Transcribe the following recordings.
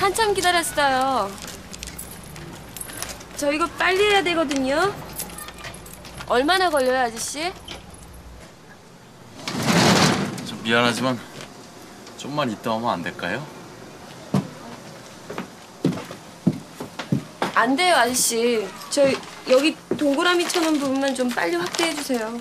한참 기다렸어요. 저 이거 빨리 해야 되거든요. 얼마나 걸려요, 아저씨? 저 미안하지만 좀만 있다 오면 안 될까요? 안 돼요, 아저씨. 저 여기 동그라미 쳐놓은 부분만 좀 빨리 확대해 주세요.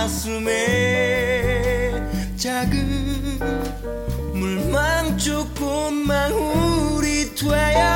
가슴에 작은 물망 조금만 우리 돼야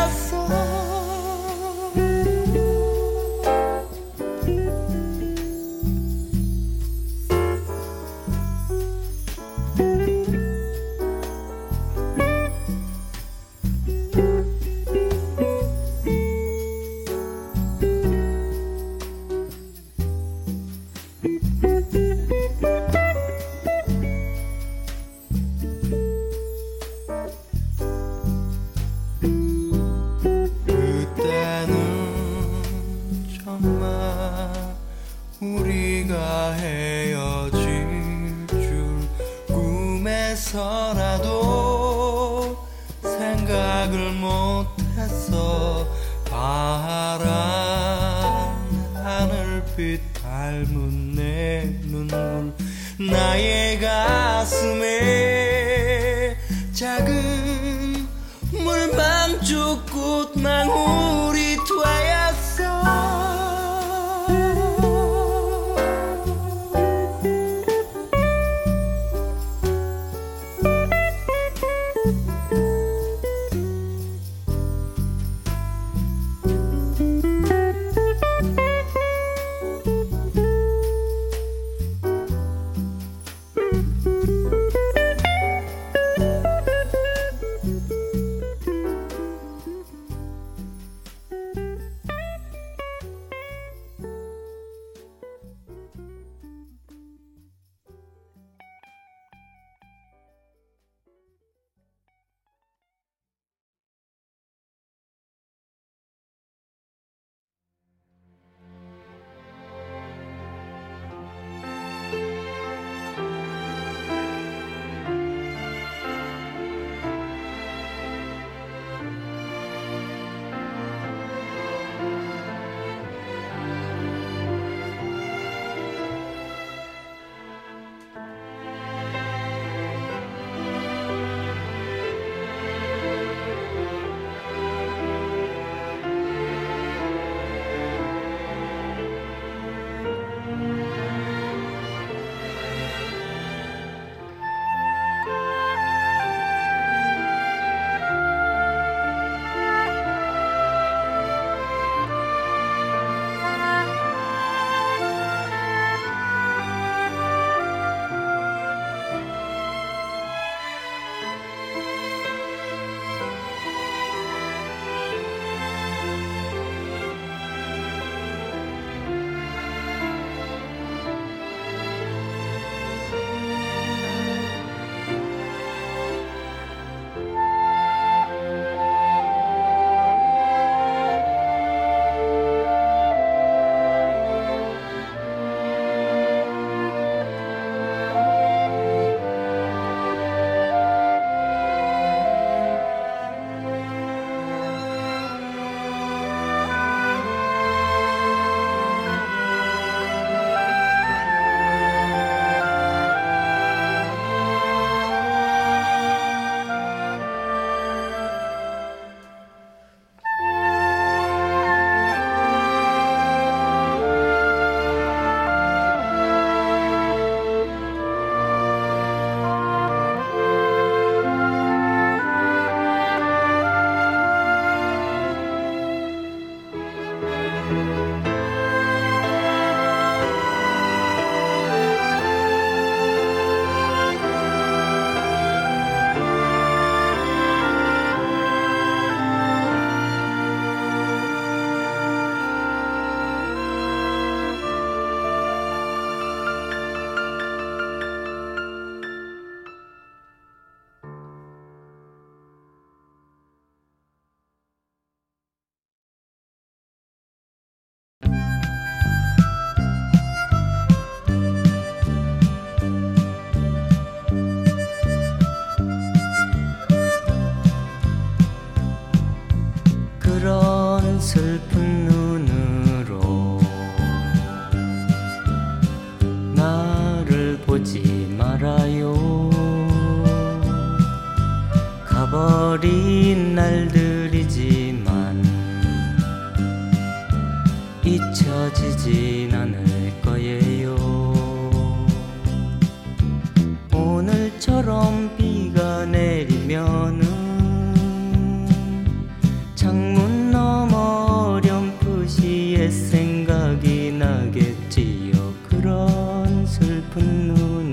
No.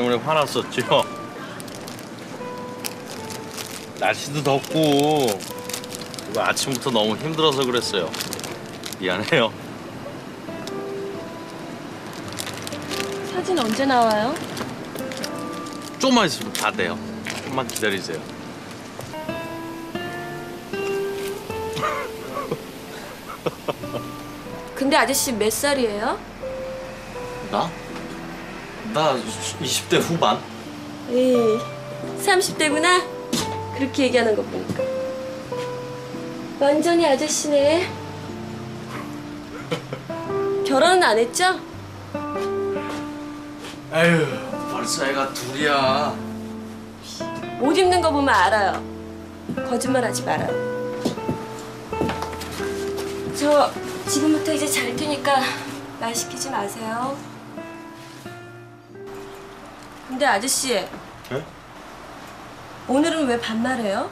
때문에 화났었죠. 날씨도 덥고 그리고 아침부터 너무 힘들어서 그랬어요. 미안해요. 사진 언제 나와요? 조금만 있으면 다 돼요. 조금만 기다리세요. 근데 아저씨 몇 살이에요? 나? 나 20대 후반? 에이, 30대구나. 그렇게 얘기하는 거 보니까. 완전히 아저씨네. 결혼은 안 했죠? 에휴, 벌써 애가 둘이야. 옷 입는 거 보면 알아요. 거짓말 하지 말아요. 저 지금부터 이제 잘 테니까 말 시키지 마세요. 근데 아저씨, 네? 오늘은 왜 반말해요?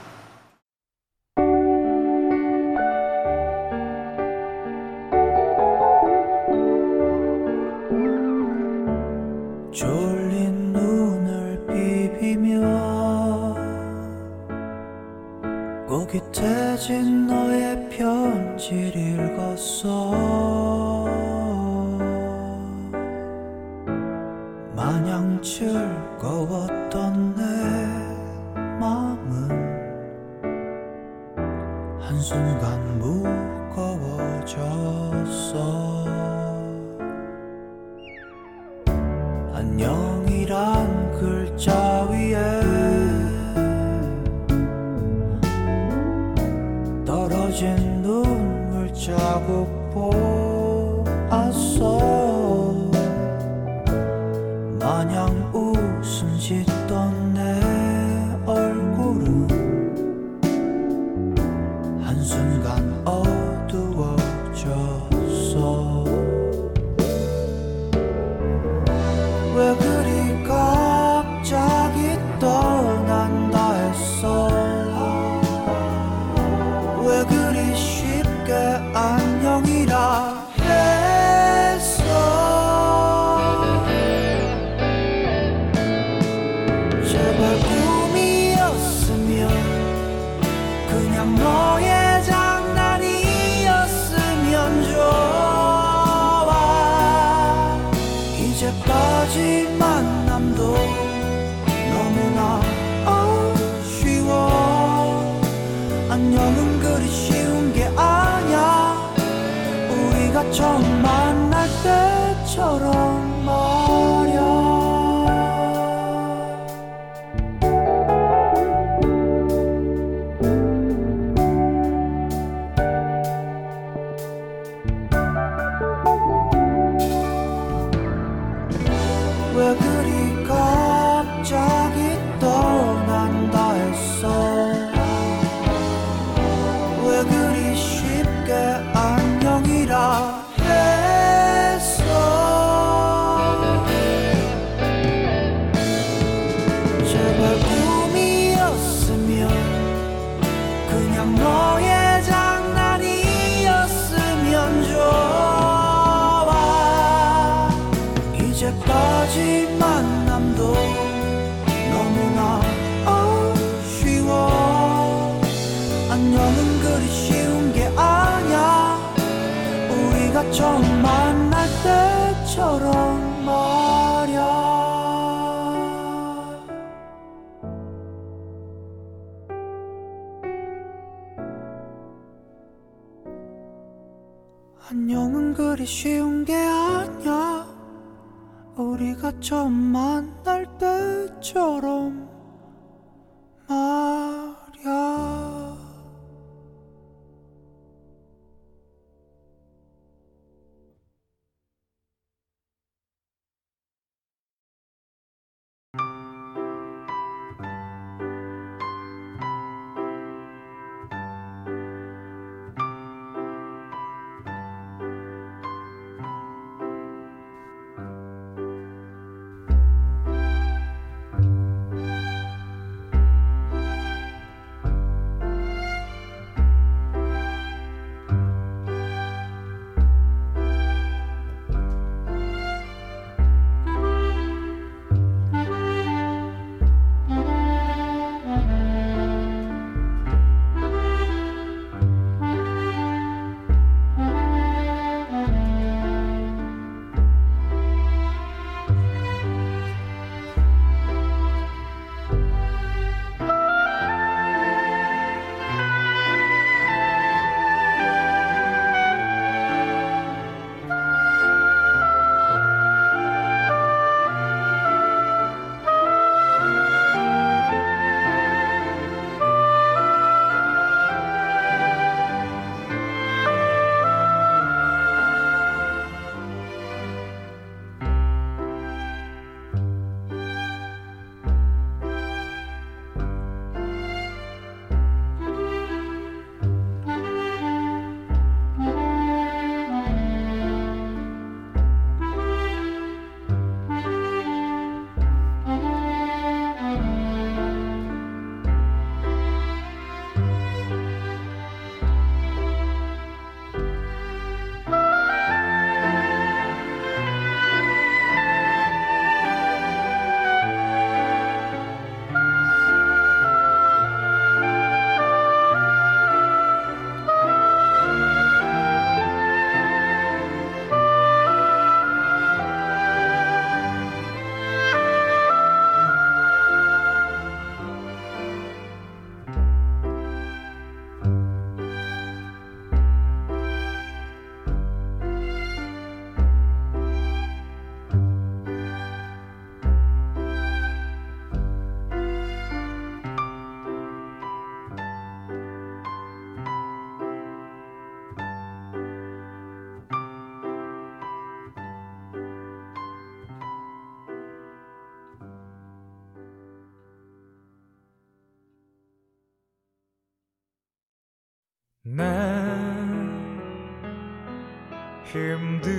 힘들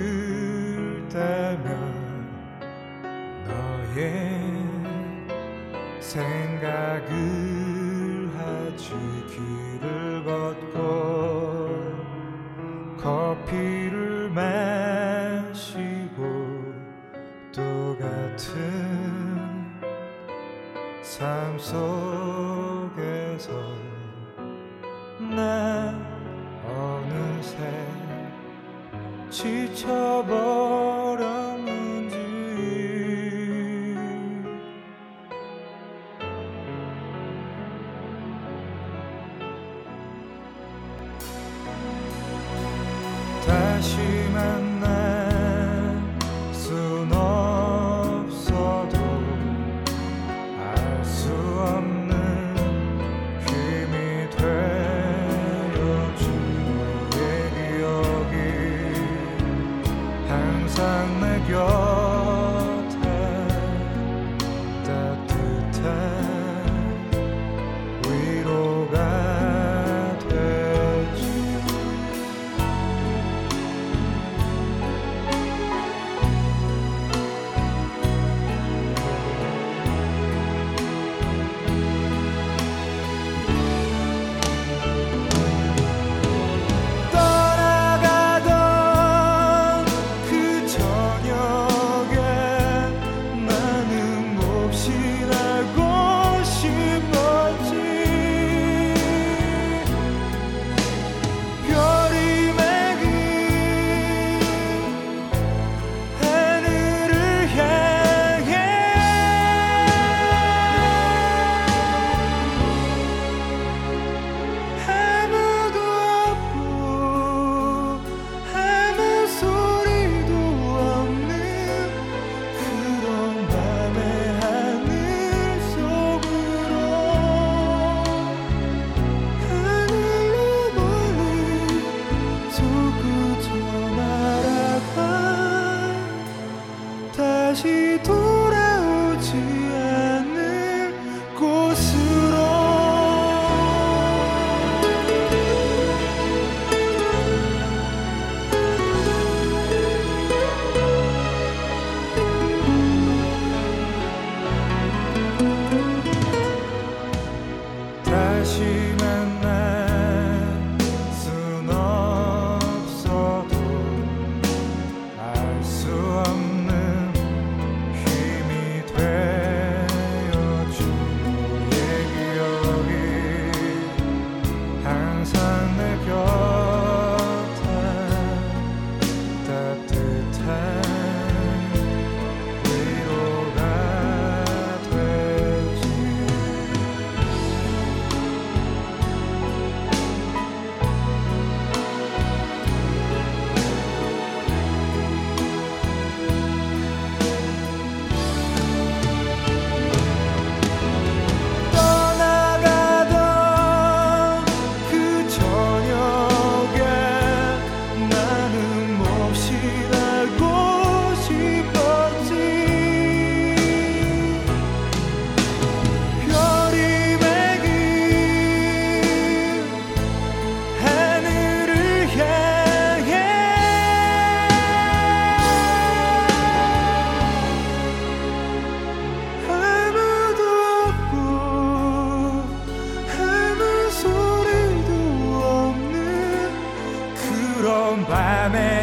그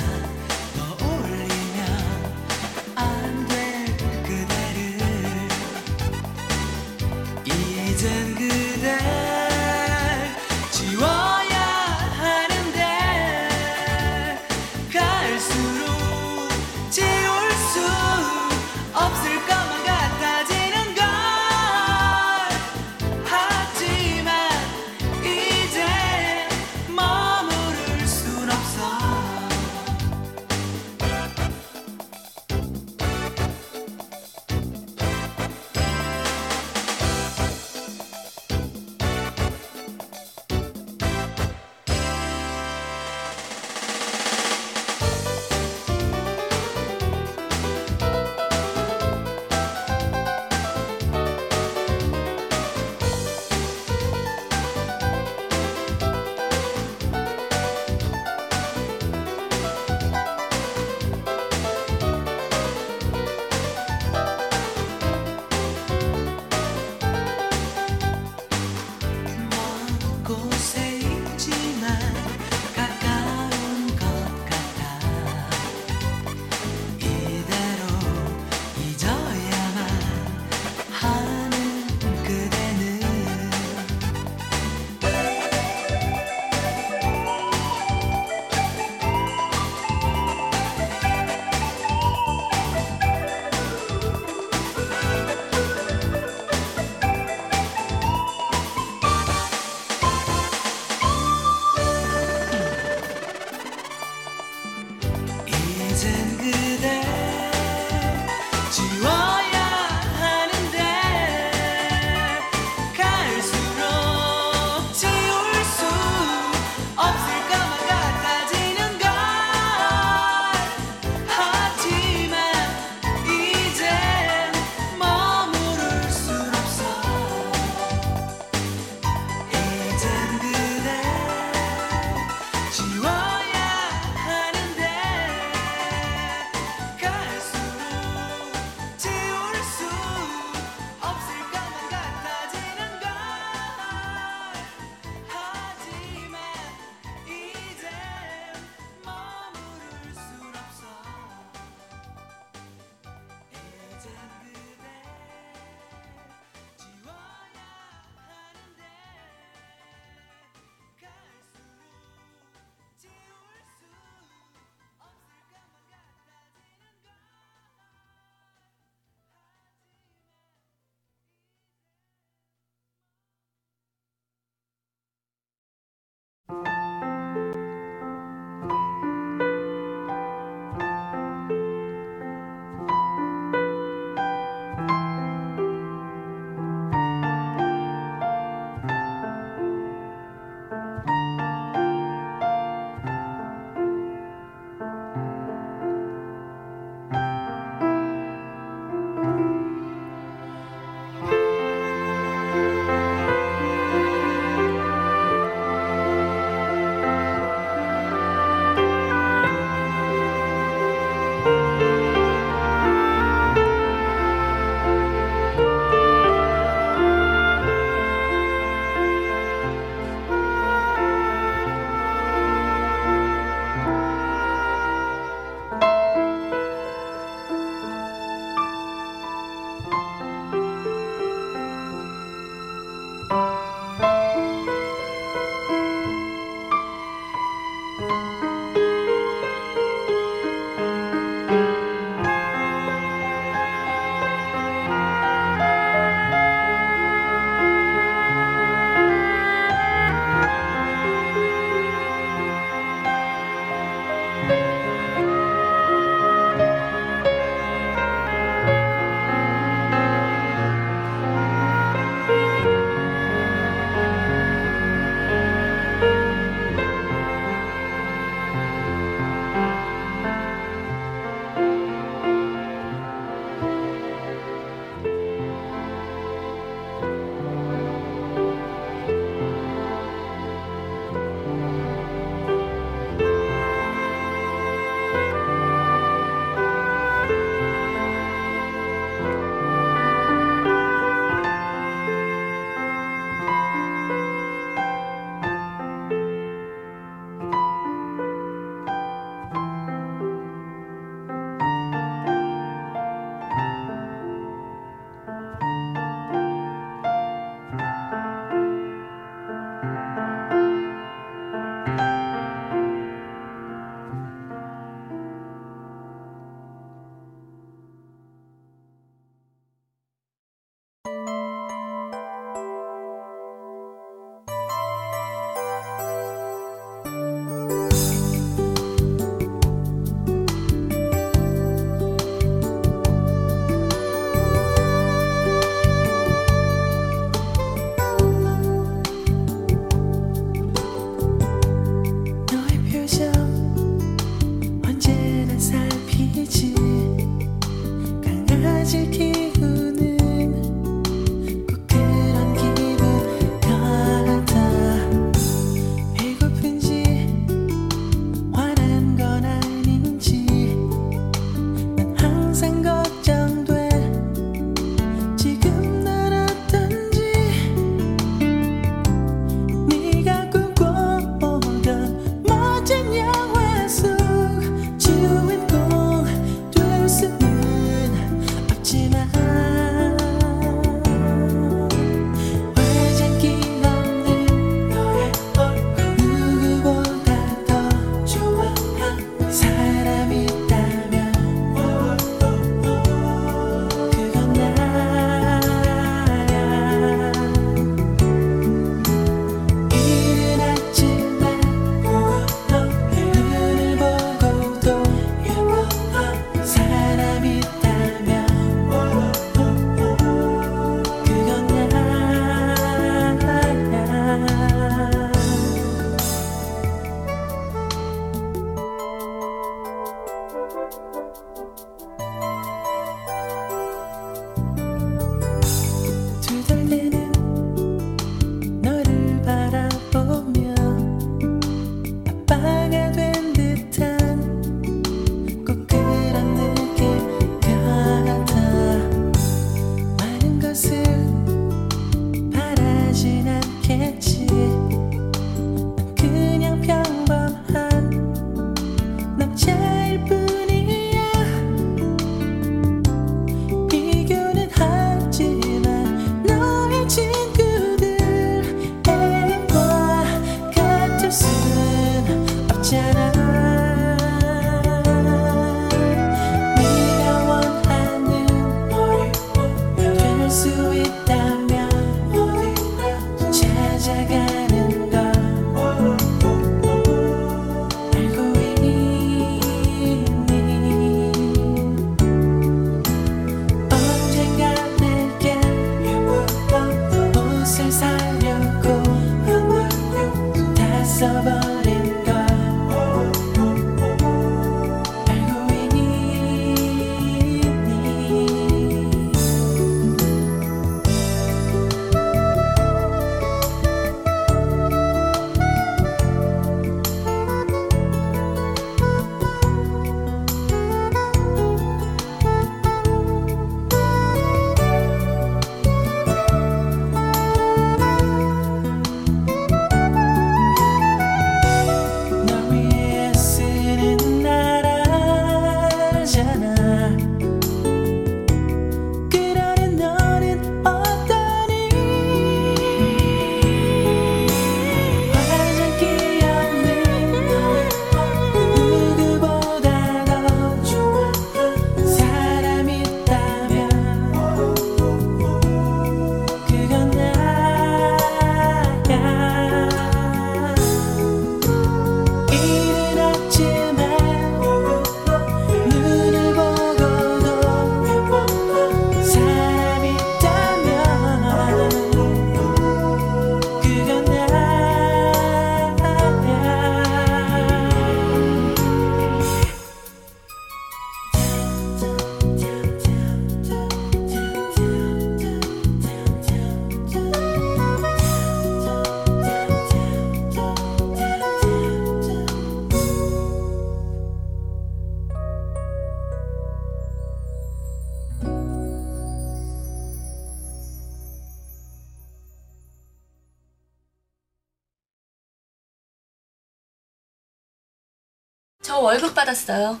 받았어요.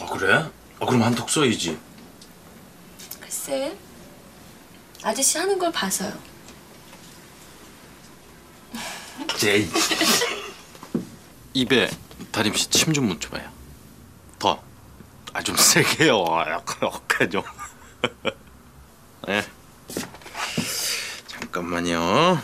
아 그래? 아 그럼 한턱 쏘이지. 글쎄, 아저씨 하는 걸 봐서요. 제이. 네. 입에 다림 씨 침 좀 묻혀봐요. 더. 아 좀 세게요. 약간 억까 좀. 예. 잠깐만요.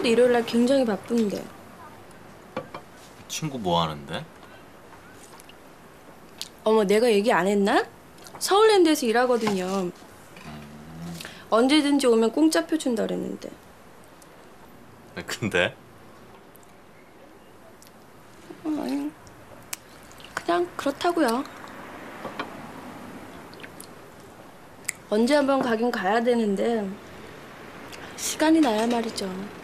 친구도 일요일 날 굉장히 바쁜데. 친구 뭐 하는데? 어머, 내가 얘기 안 했나? 서울랜드에서 일하거든요. 언제든지 오면 공짜표 준다 그랬는데. 아, 근데? 어, 아니, 그냥 그렇다고요. 언제 한번 가긴 가야 되는데 시간이 나야 말이죠.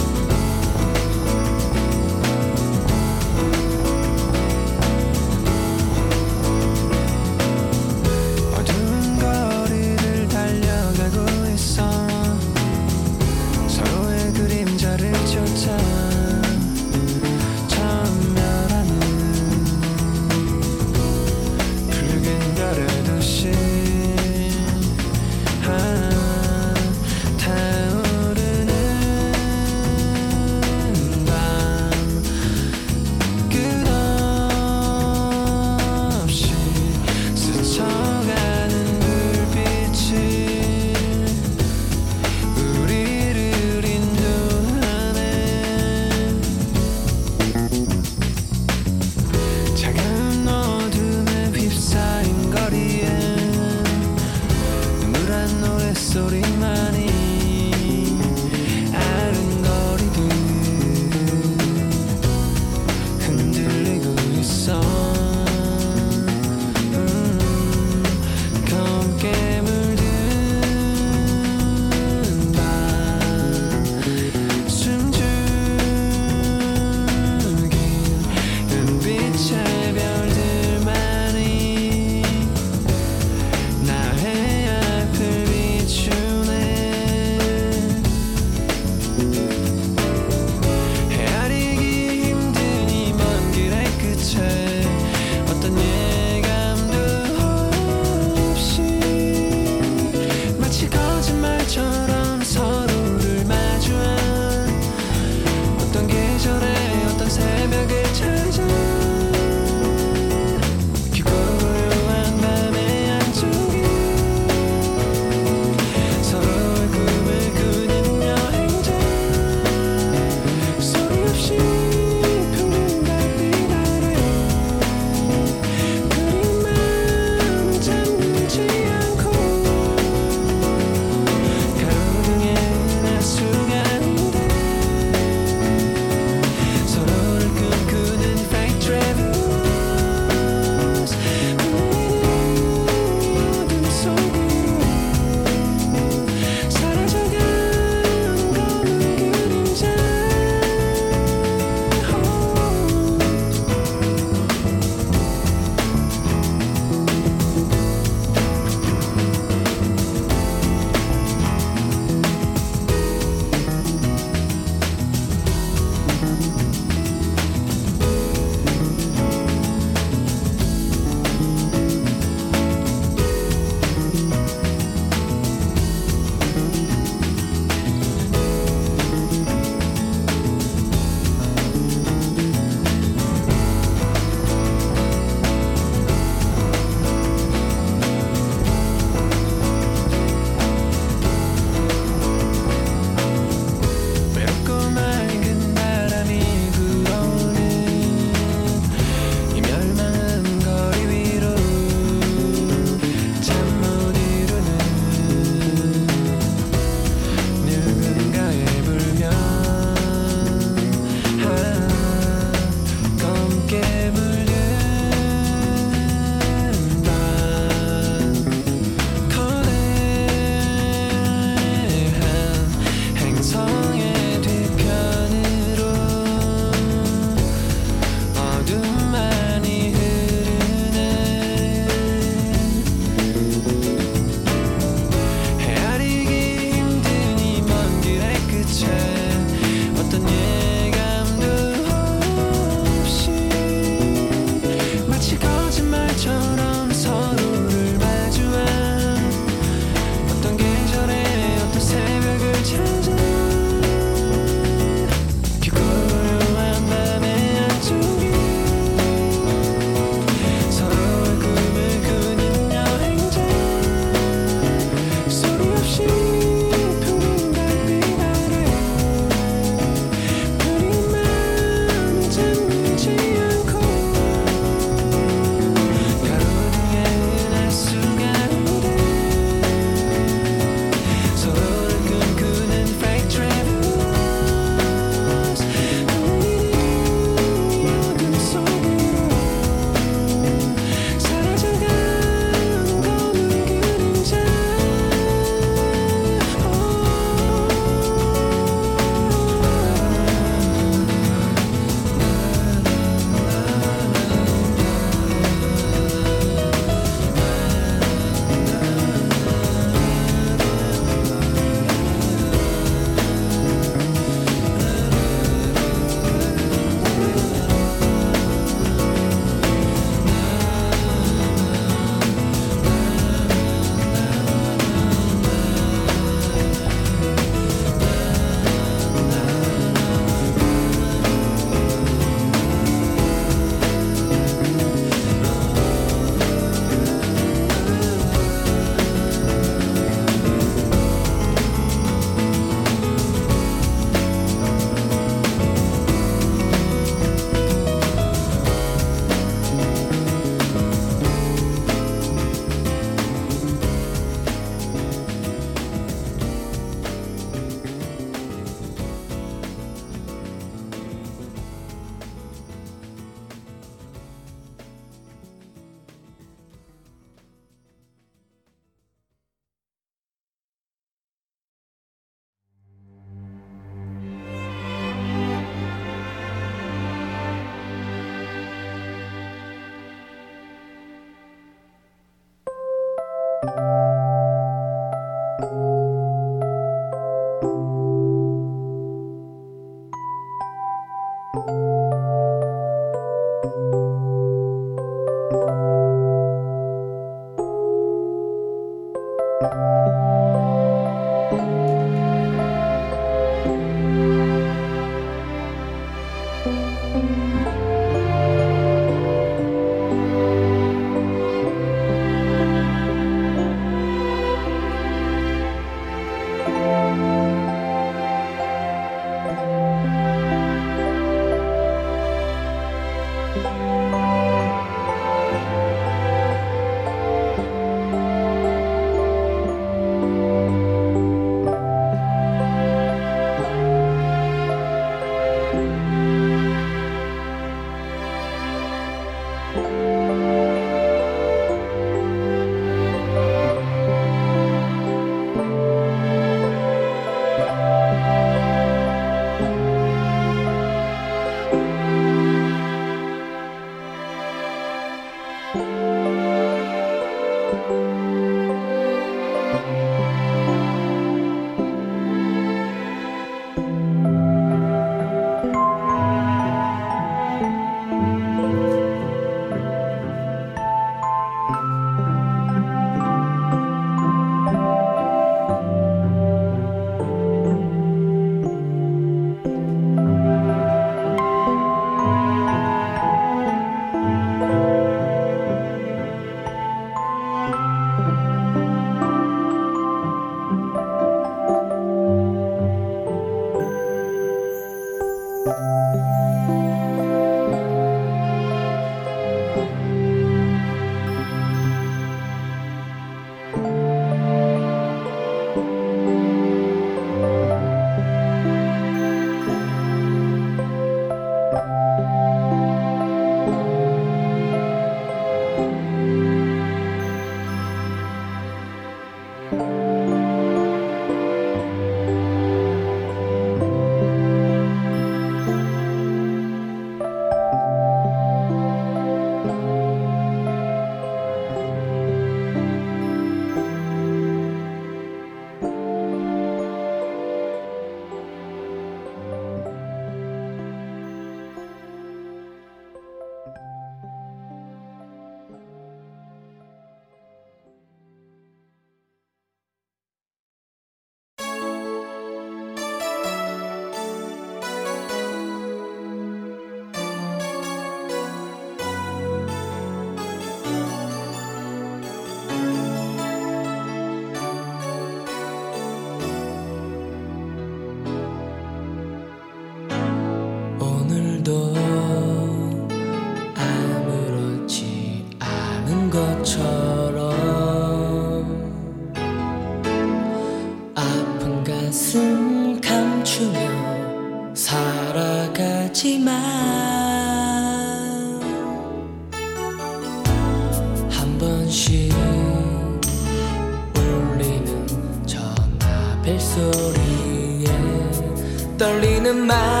más.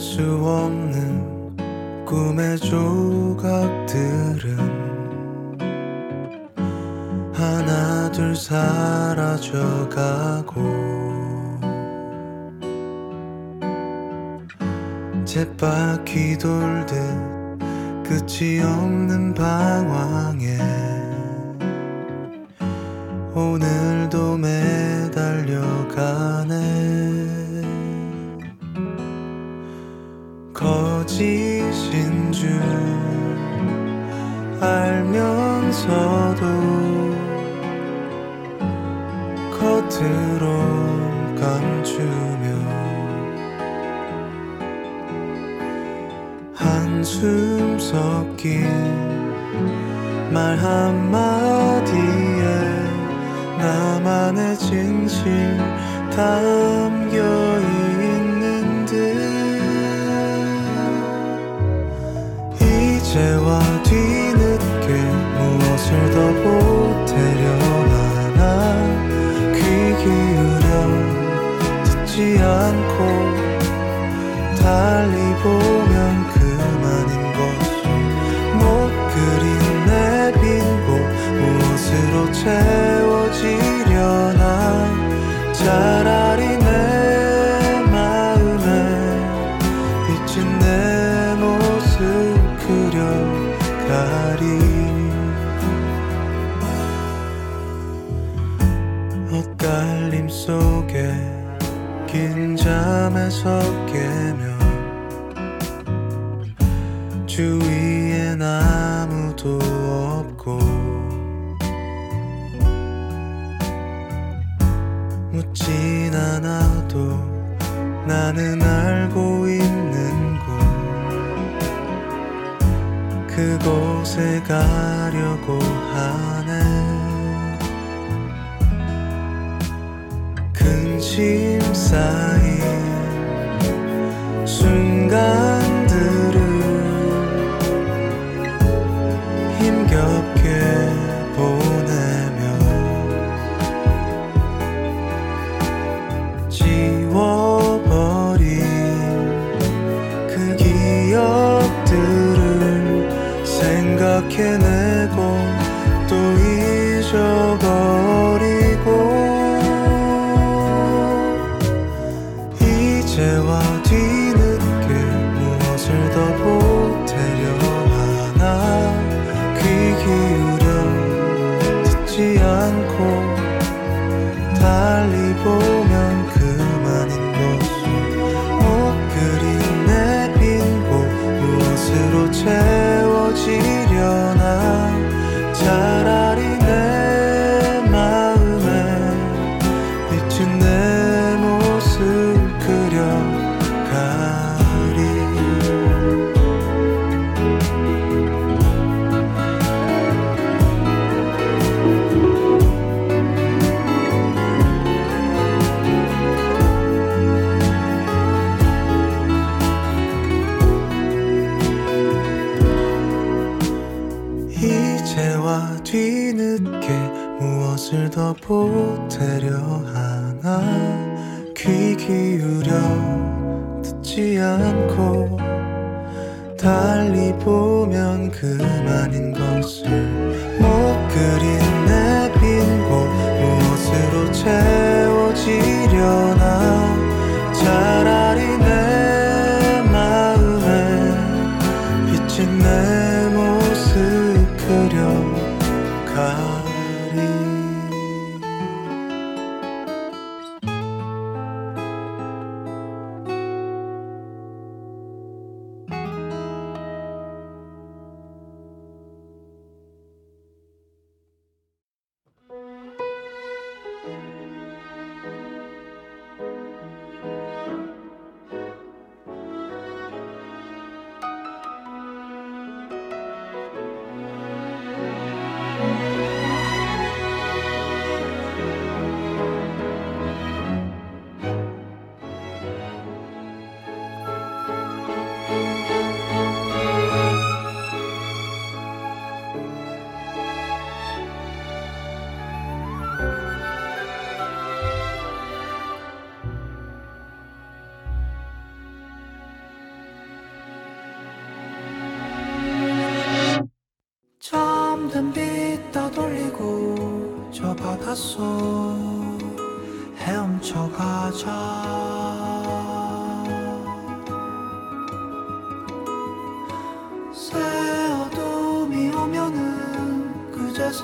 수 없는 꿈의 조각들은 하나 둘 사라져가고 쳇바퀴 돌듯 끝이 없는 방황에 오늘도 매달려가네. 가.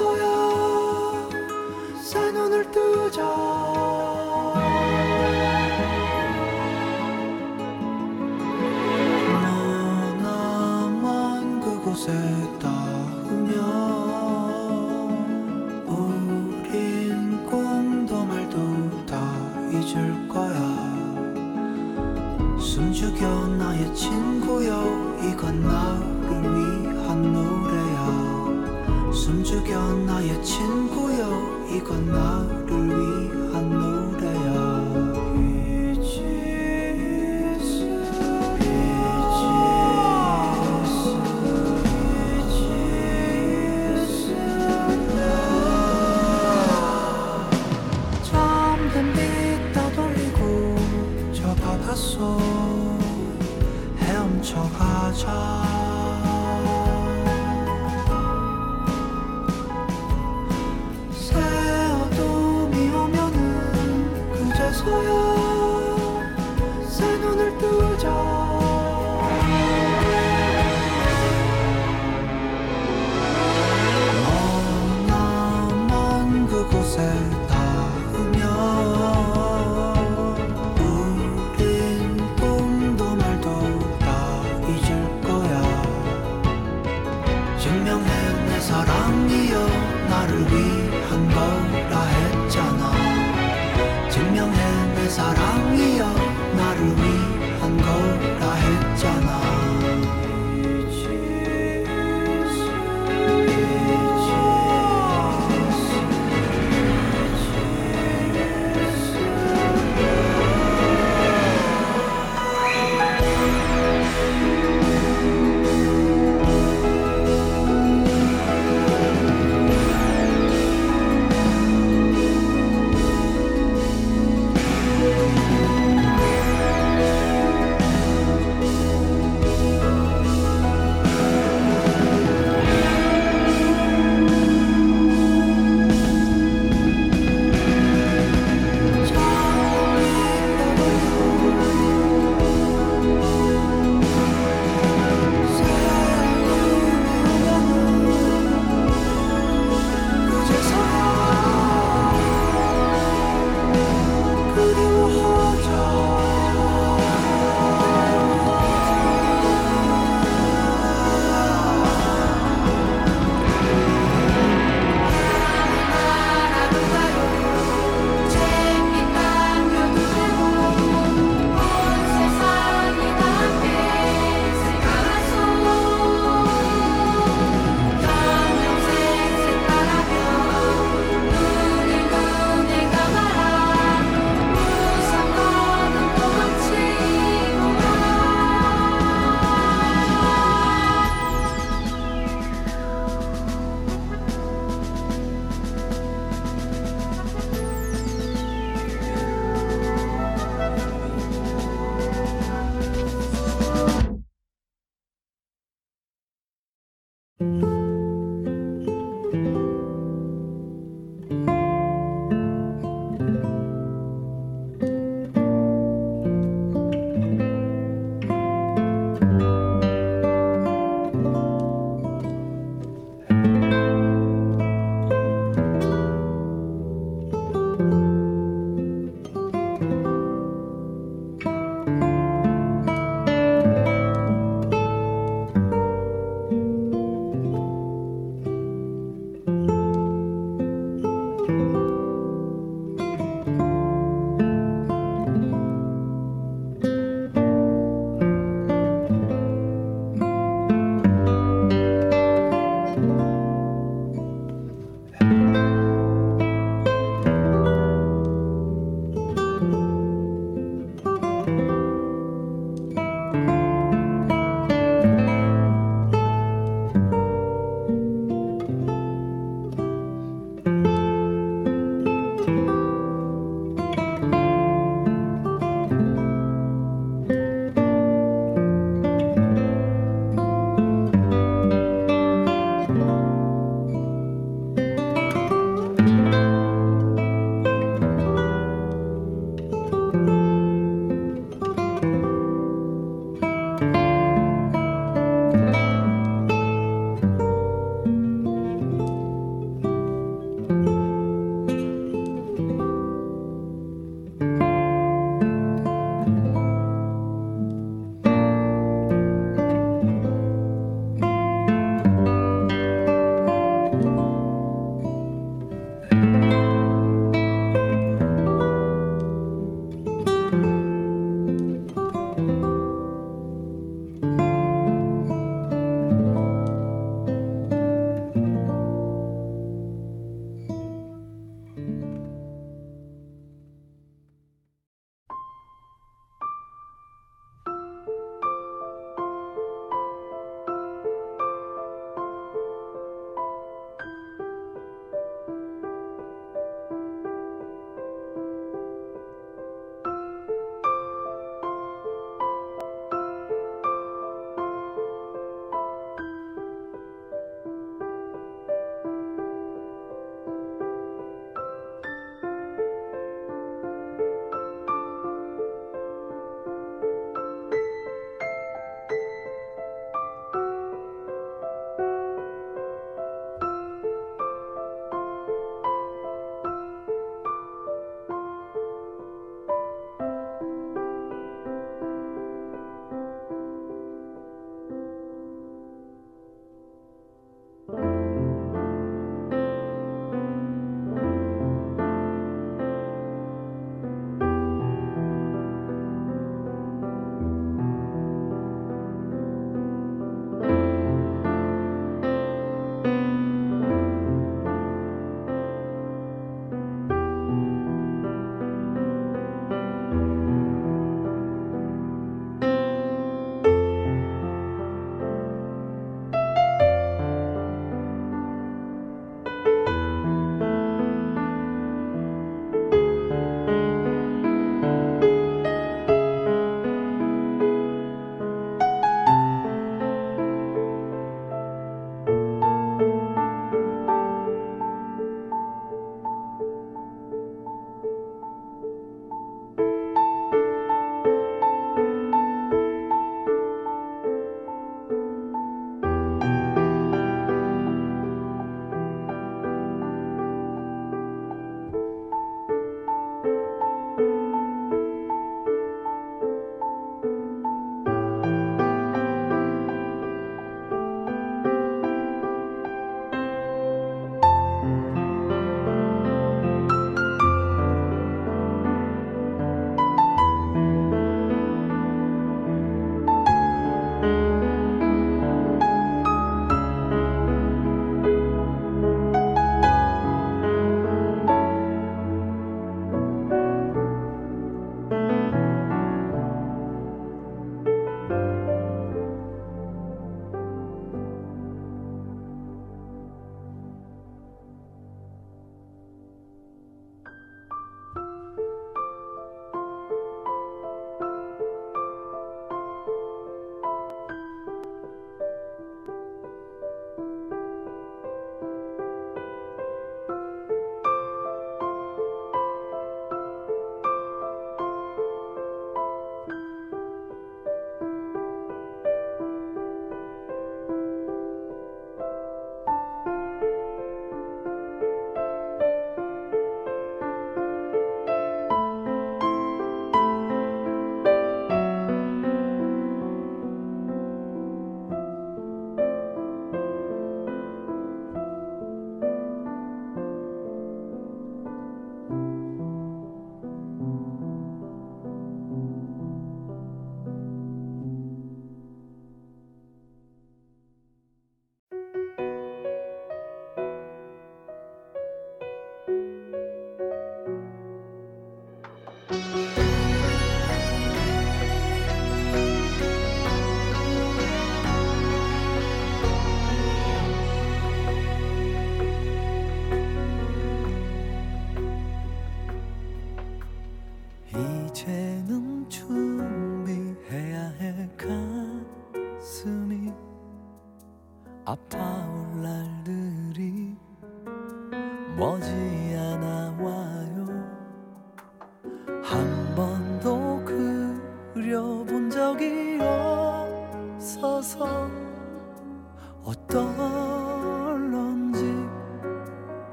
오면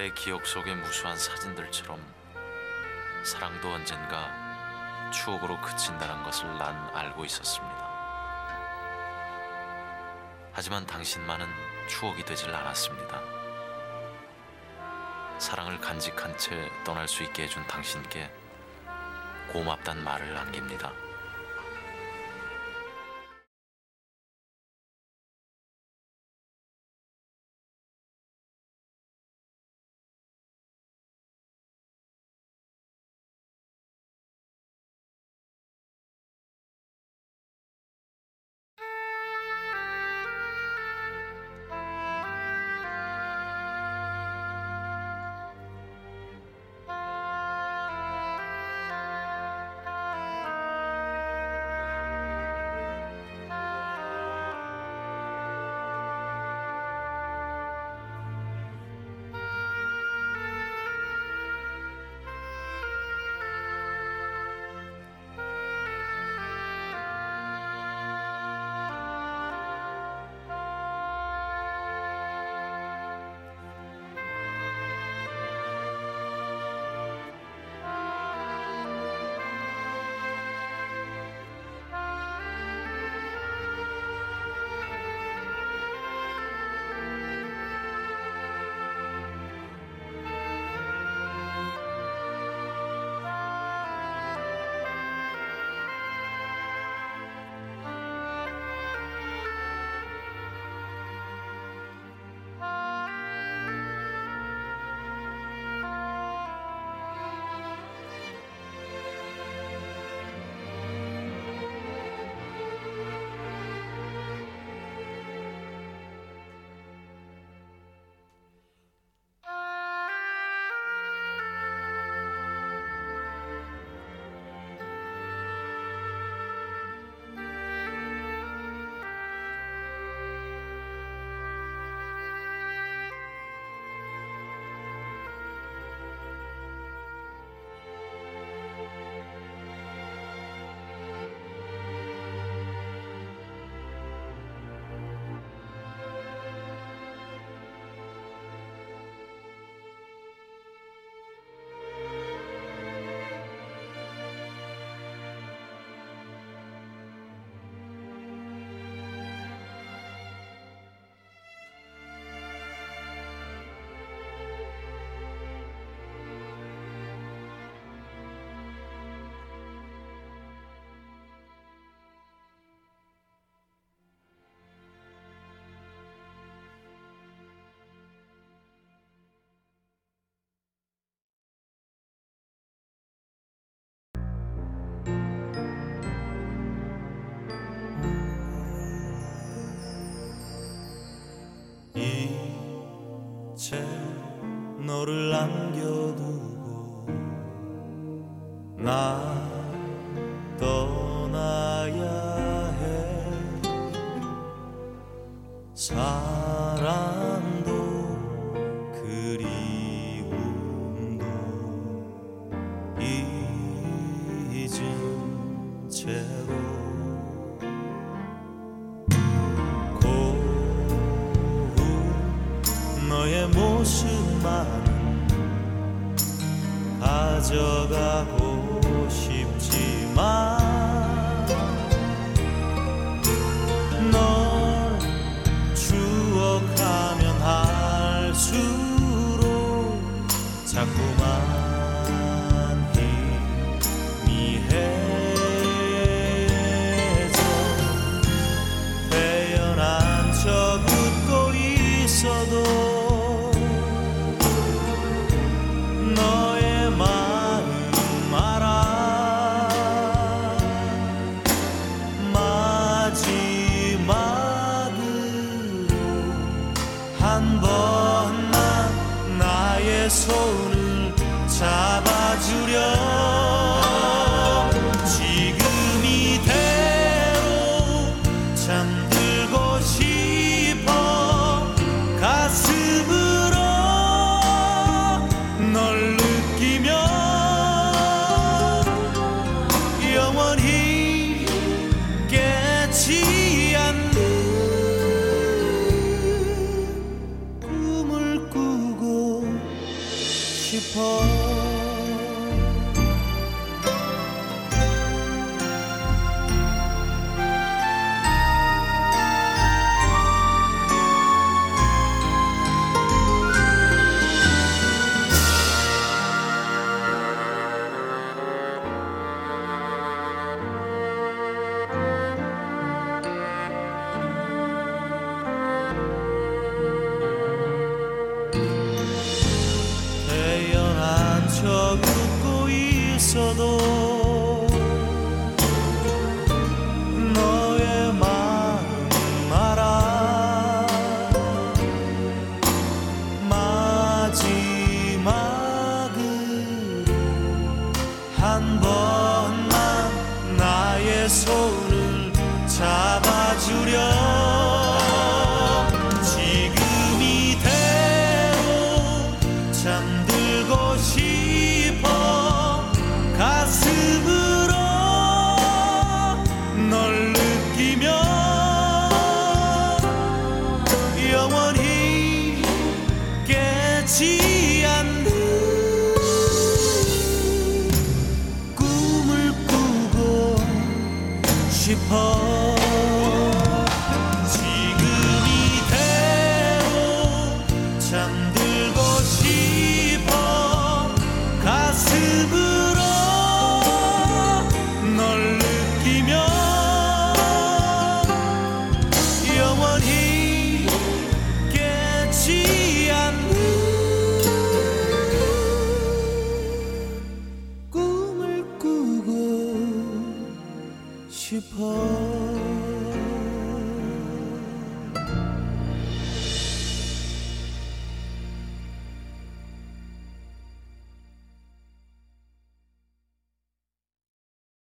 내 기억 속의 무수한 사진들처럼 사랑도 언젠가 추억으로 그친다는 것을 난 알고 있었습니다. 하지만 당신만은 추억이 되질 않았습니다. 사랑을 간직한 채 떠날 수 있게 해준 당신께 고맙단 말을 남깁니다. 채 너를 남겨 to